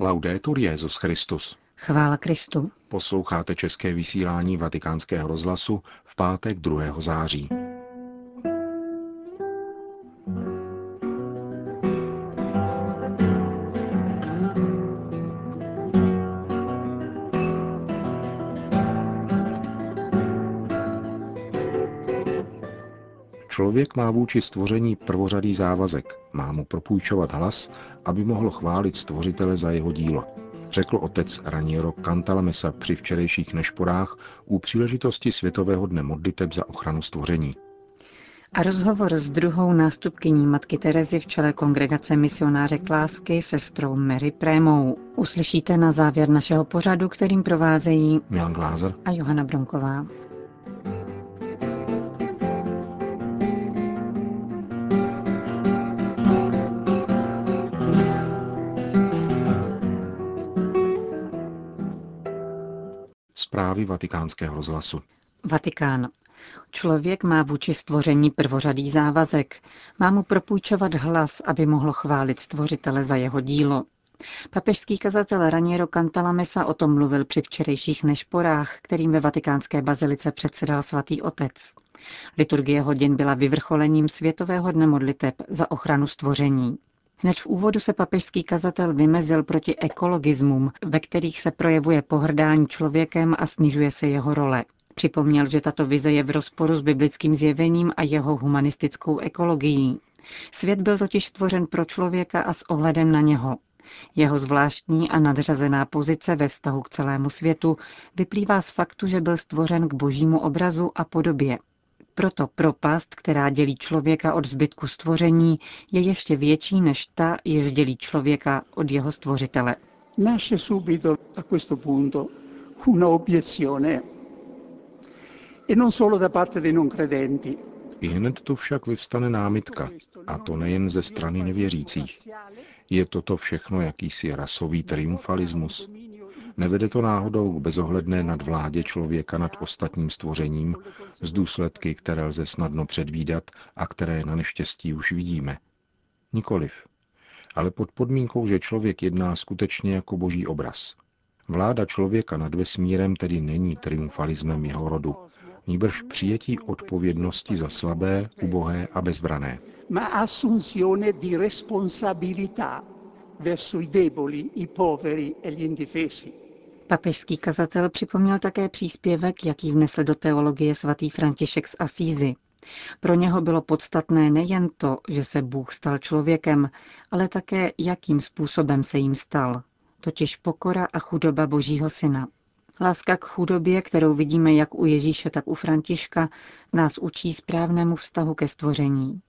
Laudetur Jezus Christus. Chvála Kristu. Posloucháte české vysílání Vatikánského rozhlasu v pátek 2. září. Má vůči stvoření prvořadý závazek, má mu propůjčovat hlas, aby mohl chválit stvořitele za jeho dílo, řekl otec Raniero Cantalamessa při včerejších nešporách u příležitosti Světového dne modliteb za ochranu stvoření. A rozhovor s druhou nástupkyní matky Terezy v čele kongregace misionáře Klásky sestrou Mary Prémou. Uslyšíte na závěr našeho pořadu, kterým provázejí Milan Glázer a Johana Bronková. Zprávy vatikánského rozhlasu. Vatikán. Člověk má vůči stvoření prvořadý závazek. Má mu propůjčovat hlas, aby mohl chválit stvořitele za jeho dílo. Papežský kazatel Raniero Cantalamessa o tom mluvil při včerejších nešporách, kterým ve vatikánské bazilice předsedal svatý otec. Liturgie hodin byla vyvrcholením Světového dne modliteb za ochranu stvoření. Hned v úvodu se papežský kazatel vymezil proti ekologismům, ve kterých se projevuje pohrdání člověkem a snižuje se jeho role. Připomněl, že tato vize je v rozporu s biblickým zjevením a jeho humanistickou ekologií. Svět byl totiž stvořen pro člověka a s ohledem na něho. Jeho zvláštní a nadřazená pozice ve vztahu k celému světu vyplývá z faktu, že byl stvořen k božímu obrazu a podobě. Proto propast, která dělí člověka od zbytku stvoření, je ještě větší než ta, jež dělí člověka od jeho stvořitele. Nasce subito a questo punto una obiezione, e non solo da parte dei non credenti. I hned tu však vyvstane námitka, a to nejen ze strany nevěřících. Je toto všechno jakýsi rasový triumfalismus? Nevede to náhodou k bezohledné nadvládě člověka nad ostatním stvořením z důsledky, které lze snadno předvídat a které na neštěstí už vidíme? Nikoliv. Ale pod podmínkou, že člověk jedná skutečně jako boží obraz. Vláda člověka nad vesmírem tedy není triumfalismem jeho rodu, níbrž přijetí odpovědnosti za slabé, ubohé a bezbrané. ma assunzione di responsabilità verso i deboli, i poveri e gli indifesi. Papežský kazatel připomněl také příspěvek, jaký vnesl do teologie svatý František z Asízy. Pro něho bylo podstatné nejen to, že se Bůh stal člověkem, ale také, jakým způsobem se jim stal, totiž pokora a chudoba Božího syna. Láska k chudobě, kterou vidíme jak u Ježíše, tak u Františka, nás učí správnému vztahu ke stvoření.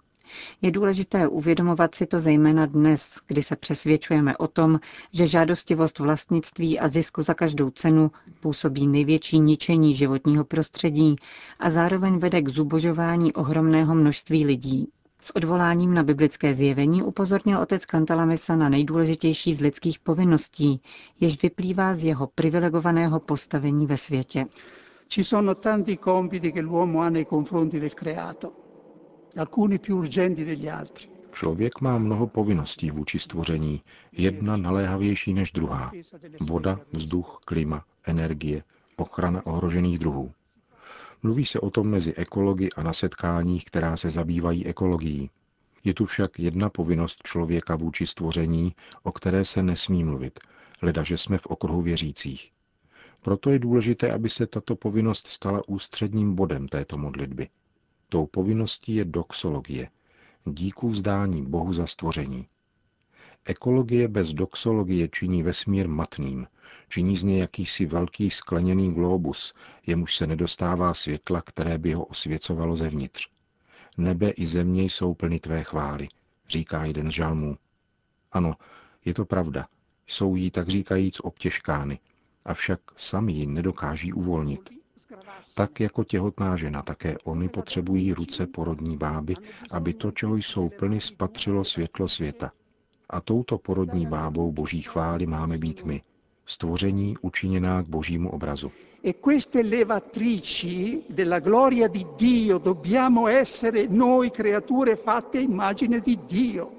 Je důležité uvědomovat si to zejména dnes, kdy se přesvědčujeme o tom, že žádostivost vlastnictví a zisku za každou cenu působí největší ničení životního prostředí a zároveň vede k zubožování ohromného množství lidí. S odvoláním na biblické zjevení upozornil otec Kantalamesa na nejdůležitější z lidských povinností, jež vyplývá z jeho privilegovaného postavení ve světě. Ci sono tanti compiti che l'uomo ha nei confronti del creato, alcuni più urgenti degli altri. Člověk má mnoho povinností vůči stvoření, jedna naléhavější než druhá. Voda, vzduch, klima, energie, ochrana ohrožených druhů. Mluví se o tom mezi ekology a na setkáních, která se zabývají ekologií. Je tu však jedna povinnost člověka vůči stvoření, o které se nesmí mluvit, leda že jsme v okruhu věřících. Proto je důležité, aby se tato povinnost stala ústředním bodem této modlitby. Tou povinností je doxologie, díku vzdání Bohu za stvoření. Ekologie bez doxologie činí vesmír matným, činí z něj jakýsi velký skleněný globus, jemuž se nedostává světla, které by ho osvěcovalo zevnitř. Nebe i země jsou plny tvé chvály, říká jeden z žalmů. Ano, je to pravda, jsou jí tak říkajíc obtěžkány, avšak sami ji nedokáží uvolnit. Tak jako těhotná žena, také oni potřebují ruce porodní báby, aby to, čeho jsou plny, spatřilo světlo světa. A touto porodní bábou boží chvály máme být my, stvoření učiněná k božímu obrazu. E queste levatrici della gloria di Dio dobbiamo essere noi creature fatte immagine di Dio.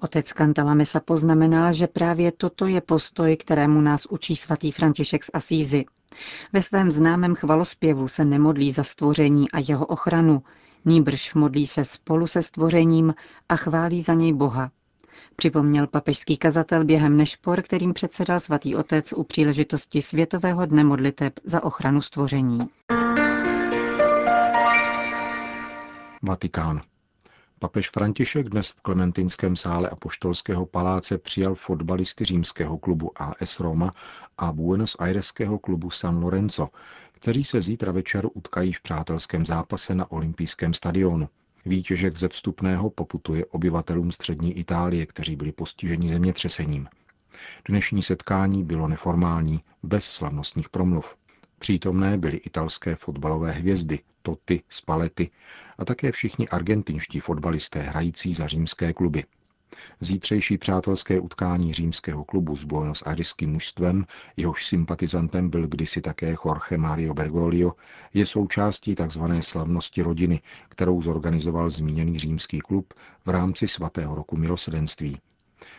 Otec Cantalamessa poznamenal, že právě toto je postoj, kterému nás učí svatý František z Asízy. Ve svém známém chvalospěvu se nemodlí za stvoření a jeho ochranu, nýbrž modlí se spolu se stvořením a chválí za něj Boha. Připomněl papežský kazatel během nešpor, kterým předsedal svatý otec u příležitosti Světového dne modliteb za ochranu stvoření. Vatikán. Papež František dnes v Klementinském sále Apoštolského paláce přijal fotbalisty římského klubu AS Roma a Buenos Aireského klubu San Lorenzo, kteří se zítra večer utkají v přátelském zápase na olympijském stadionu. Výtěžek ze vstupného poputuje obyvatelům střední Itálie, kteří byli postiženi zemětřesením. Dnešní setkání bylo neformální, bez slavnostních promluv. Přítomné byly italské fotbalové hvězdy, Toty, Spalety a také všichni argentinští fotbalisté hrající za římské kluby. Zítřejší přátelské utkání římského klubu s Buenos Aireským mužstvem, jehož sympatizantem byl kdysi také Jorge Mario Bergoglio, je součástí tzv. slavnosti rodiny, kterou zorganizoval zmíněný římský klub v rámci svatého roku milosedenství.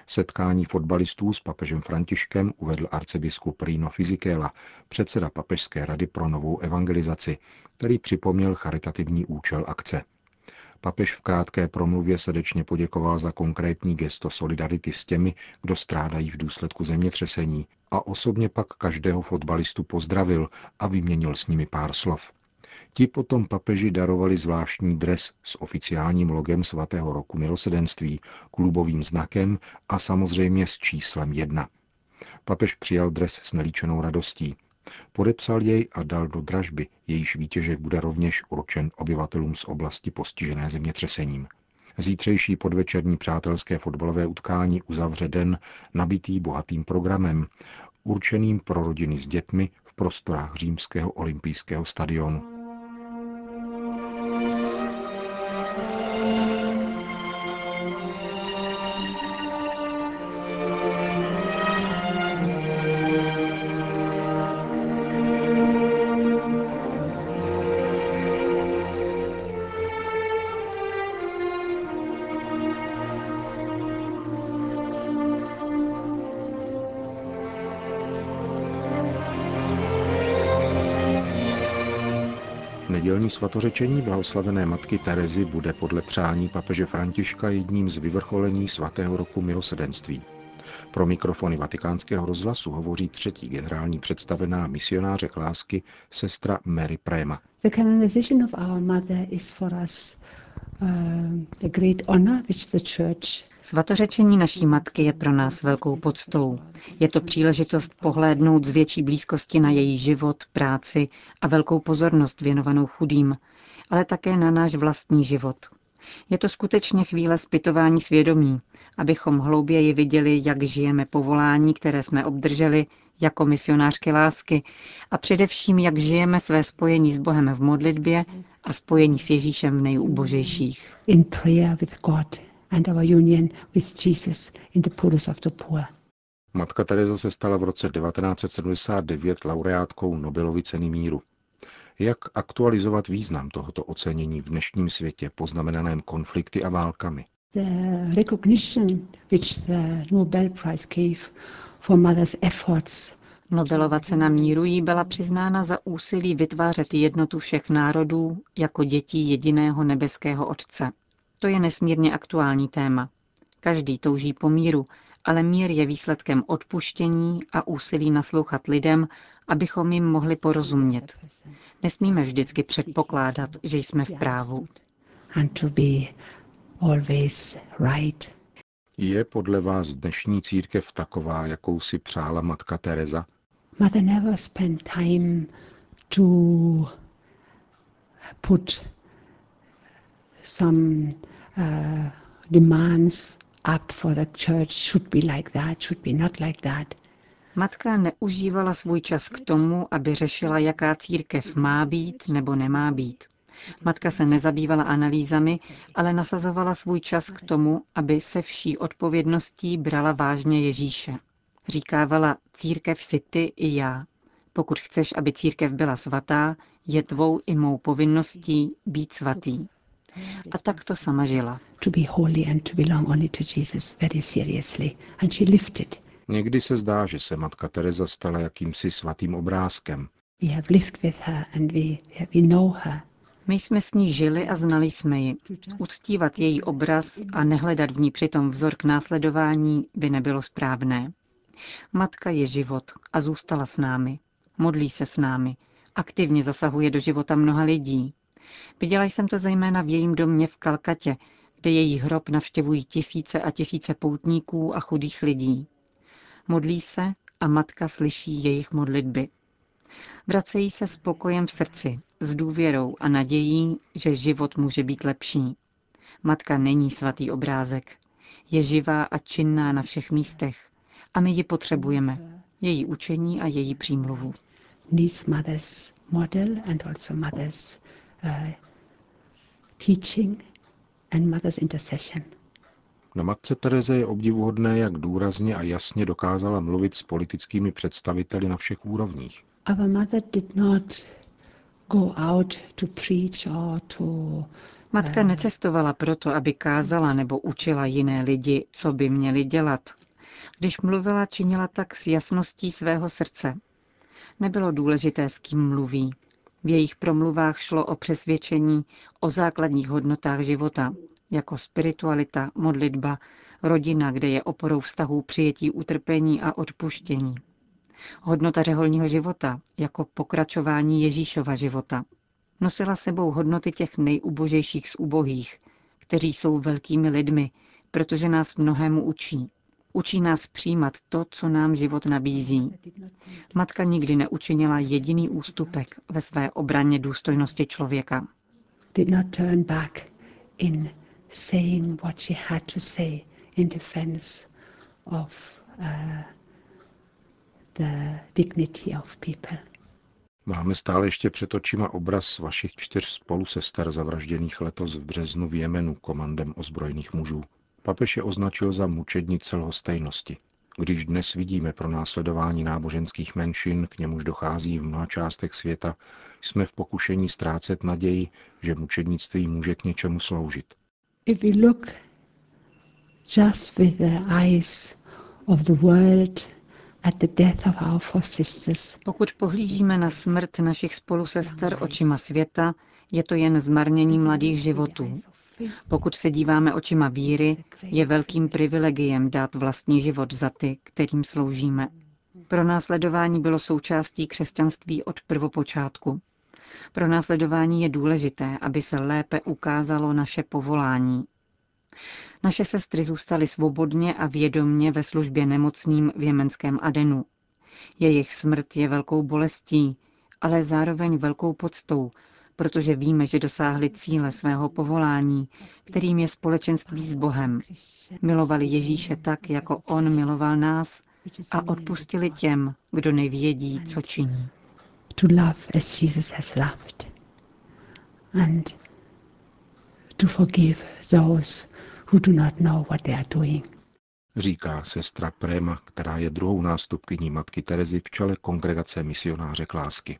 Setkání fotbalistů s papežem Františkem uvedl arcibiskup Rino Fisichella, předseda Papežské rady pro novou evangelizaci, který připomněl charitativní účel akce. Papež v krátké promluvě srdečně poděkoval za konkrétní gesto solidarity s těmi, kdo strádají v důsledku zemětřesení a osobně pak každého fotbalistu pozdravil a vyměnil s nimi pár slov. Ti potom papeži darovali zvláštní dres s oficiálním logem svatého roku milosedenství, klubovým znakem a samozřejmě s číslem jedna. Papež přijal dres s nelíčenou radostí. Podepsal jej a dal do dražby, jejíž výtěžek bude rovněž určen obyvatelům z oblasti postižené zemětřesením. Zítřejší podvečerní přátelské fotbalové utkání uzavře den nabitý bohatým programem, určeným pro rodiny s dětmi v prostorách římského olympijského stadionu. Nedělní svatořečení blahoslavené matky Terezy bude podle přání papeže Františka jedním z vyvrcholení svatého roku milosedenství. Pro mikrofony vatikánského rozhlasu hovoří třetí generální představená misionáře lásky sestra Mary Prema. Uh, Svatořečení naší matky je pro nás velkou poctou. Je to příležitost pohlédnout z větší blízkosti na její život, práci a velkou pozornost věnovanou chudým, ale také na náš vlastní život. Je to skutečně chvíle zpytování svědomí, abychom hlouběji viděli, jak žijeme povolání, které jsme obdrželi jako misionářky lásky a především, jak žijeme své spojení s Bohem v modlitbě a spojení s Ježíšem v nejubožejších. In prayer with God and our union with Jesus in the poorest of the poor. Matka Teresa se stala v roce 1979 laureátkou Nobelovy ceny míru. Jak aktualizovat význam tohoto ocenění v dnešním světě poznamenaném konflikty a válkami? The recognition which the Nobel Prize gave for mother's efforts Nobelova cena míru jí byla přiznána za úsilí vytvářet jednotu všech národů jako dětí jediného nebeského Otce. To je nesmírně aktuální téma. Každý touží po míru, ale mír je výsledkem odpuštění a úsilí naslouchat lidem, abychom jim mohli porozumět. Nesmíme vždycky předpokládat, že jsme v právu. Je podle vás dnešní církev taková, jakou si přála matka Teresa? Mother never spent time to put some uh, demands up for the church should be like that, should be not like that. Matka neužívala svůj čas k tomu, aby řešila, jaká církev má být nebo nemá být. Matka se nezabývala analýzami, ale nasazovala svůj čas k tomu, aby se vší odpovědností brala vážně Ježíše. Říkávala, církev si ty i já. Pokud chceš, aby církev byla svatá, je tvou i mou povinností být svatý. A tak to sama žila. to be holy and to belong only to Jesus very seriously. And she lived it. Někdy se zdá, že se matka Teresa stala jakýmsi svatým obrázkem. We have lived with her and we, we know her. My jsme s ní žili a znali jsme ji. Uctívat její obraz a nehledat v ní přitom vzor k následování by nebylo správné. Matka je život a zůstala s námi. Modlí se s námi. Aktivně zasahuje do života mnoha lidí. Viděla jsem to zejména v jejím domě v Kalkatě, kde její hrob navštěvují tisíce a tisíce poutníků a chudých lidí. Modlí se a matka slyší jejich modlitby. Vracejí se s pokojem v srdci, s důvěrou a nadějí, že život může být lepší. Matka není svatý obrázek. Je živá a činná na všech místech. A my ji potřebujeme. Její učení a její přímluvu. Needs mother's model and also mother's uh, teaching and mother's intercession. Na matce Tereze je obdivuhodné, jak důrazně a jasně dokázala mluvit s politickými představiteli na všech úrovních. Our mother did not go out to preach or to Matka necestovala proto, aby kázala nebo učila jiné lidi, co by měli dělat. Když mluvila, činila tak s jasností svého srdce. Nebylo důležité, s kým mluví. V jejich promluvách šlo o přesvědčení o základních hodnotách života, jako spiritualita, modlitba, rodina, kde je oporou vztahů přijetí utrpení a odpuštění. Hodnota řeholního života, jako pokračování Ježíšova života. Nosila sebou hodnoty těch nejubožejších z ubohých, kteří jsou velkými lidmi, protože nás mnohému učí. Učí nás přijímat to, co nám život nabízí. Matka nikdy neučinila jediný ústupek ve své obraně důstojnosti člověka. did not turn back in saying what she had to say in defense of uh, the dignity of people. Máme stále ještě před očima obraz vašich čtyř spolusester zavražděných letos v březnu v Jemenu komandem ozbrojených mužů. Papež je označil za mučednice lhostejnosti. Když dnes vidíme pro následování náboženských menšin, k němuž dochází v mnoha částech světa, jsme v pokušení ztrácet naději, že mučednictví může k něčemu sloužit. If we look just with the eyes of the world at the death of our four sisters, Pokud pohlížíme na smrt našich spolusester očima světa, je to jen zmarnění mladých životů. Pokud se díváme očima víry, je velkým privilegiem dát vlastní život za ty, kterým sloužíme. Pro následování bylo součástí křesťanství od prvopočátku. Pro následování je důležité, aby se lépe ukázalo naše povolání. Naše sestry zůstaly svobodně a vědomně ve službě nemocným v jemenském Adenu. Jejich smrt je velkou bolestí, ale zároveň velkou poctou, protože víme, že dosáhli cíle svého povolání, kterým je společenství s Bohem. Milovali Ježíše tak, jako On miloval nás a odpustili těm, kdo nevědí, co činí. To love as Jesus has loved, and to forgive those who do not know what they are doing. Říká sestra Préma, která je druhou nástupkyní matky Terezy v čele kongregace misionáře Klásky.